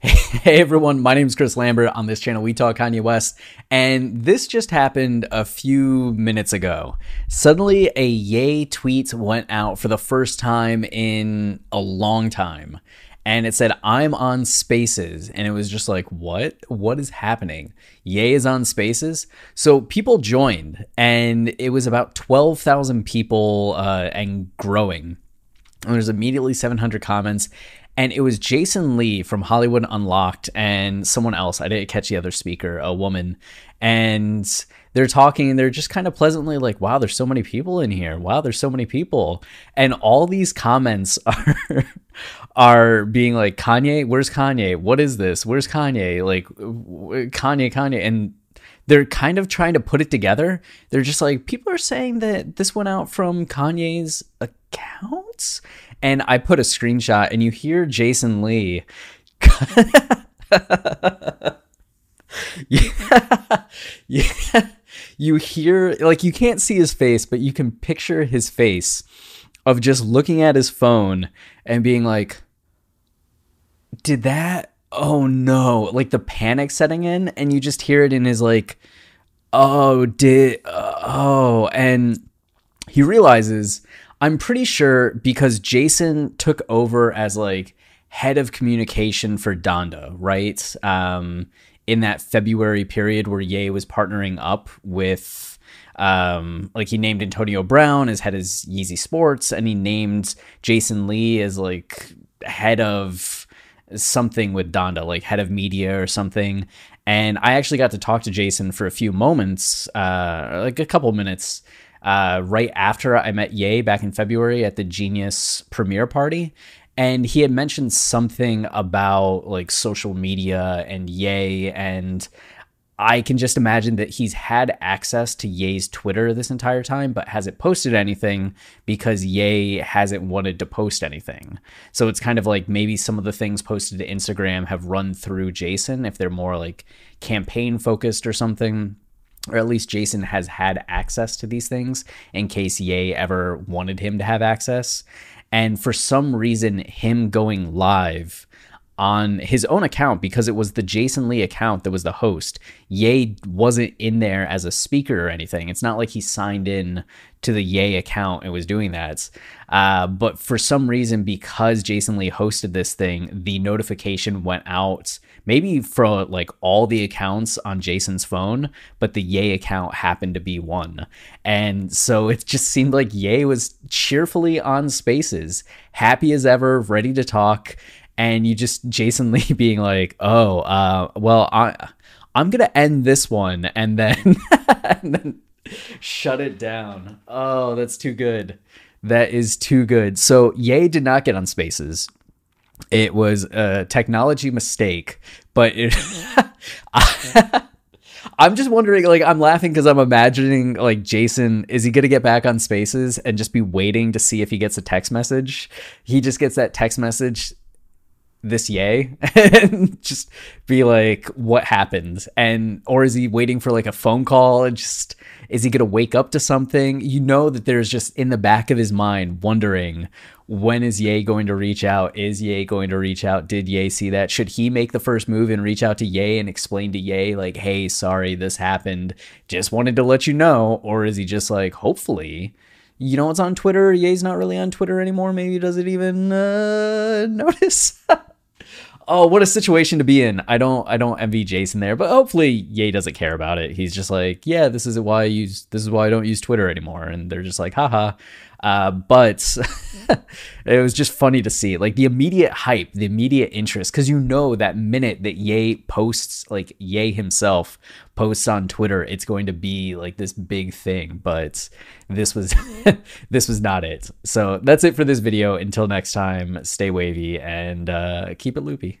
Hey everyone, my name is Chris Lambert. On this channel, we talk Kanye West, and this just happened a few minutes ago. Suddenly, a yay tweet went out for the first time in a long time, and it said, I'm on Spaces. And it was just like, what? What is happening? Yay is on Spaces. So people joined, and it was about 12,000 people uh, and growing. And there's immediately 700 comments and it was Jason Lee from Hollywood Unlocked and someone else. I didn't catch the other speaker, a woman, and they're talking and they're just kind of pleasantly like, "Wow, there's so many people in here. Wow, there's so many people." And all these comments are are being like, "Kanye, where's Kanye? What is this? Where's Kanye? Like Kanye, Kanye." And they're kind of trying to put it together. They're just like, people are saying that this went out from Kanye's and I put a screenshot, and you hear Jason Lee. yeah, yeah, you hear like you can't see his face, but you can picture his face of just looking at his phone and being like, "Did that? Oh no!" Like the panic setting in, and you just hear it in his like, "Oh, did oh," and he realizes I'm pretty sure because Jason took over as like head of communication for Donda, right? Um, in that February period where Ye was partnering up with, um, like he named Antonio Brown as head of Yeezy Sports, and he named Jason Lee as like head of something with Donda, like head of media or something. And I actually got to talk to Jason for a few moments, uh, like a couple minutes uh, right after I met Ye back in February at the Genius premiere party. And he had mentioned something about like social media and Ye. And I can just imagine that he's had access to Ye's Twitter this entire time, but hasn't posted anything because Ye hasn't wanted to post anything. So it's kind of like maybe some of the things posted to Instagram have run through Jason if they're more like campaign focused or something or at least Jason has had access to these things in case Ye ever wanted him to have access. And for some reason, him going live on his own account because it was the Jason Lee account that was the host. Ye wasn't in there as a speaker or anything. It's not like he signed in to the Ye account and was doing that. Uh, but for some reason, because Jason Lee hosted this thing, the notification went out maybe for like all the accounts on Jason's phone, but the Ye account happened to be one. And so it just seemed like Ye was cheerfully on spaces, happy as ever, ready to talk and you just Jason Lee being like, "Oh, uh, well, I, I'm gonna end this one and then and then shut it down." Oh, that's too good. That is too good. So Ye did not get on Spaces. It was a technology mistake, but it. I'm just wondering, like, I'm laughing because I'm imagining, like, Jason, is he going to get back on spaces and just be waiting to see if he gets a text message? He just gets that text message this yay and just be like what happened? And or is he waiting for like a phone call and just is he going to wake up to something? You know that there's just in the back of his mind wondering when is yay going to reach out? Is yay going to reach out? Did yay see that? Should he make the first move and reach out to yay and explain to yay like hey sorry this happened. Just wanted to let you know. Or is he just like hopefully you know what's on Twitter? Ye's not really on Twitter anymore. Maybe does it even uh, notice? oh, what a situation to be in. I don't I don't envy Jason there, but hopefully Ye doesn't care about it. He's just like, yeah, this is why I use this is why I don't use Twitter anymore. And they're just like, haha. Uh, but it was just funny to see like the immediate hype, the immediate interest, because you know that minute that Ye posts, like Ye himself posts on Twitter, it's going to be like this big thing. But this was this was not it. So that's it for this video. Until next time, stay wavy and uh, keep it loopy.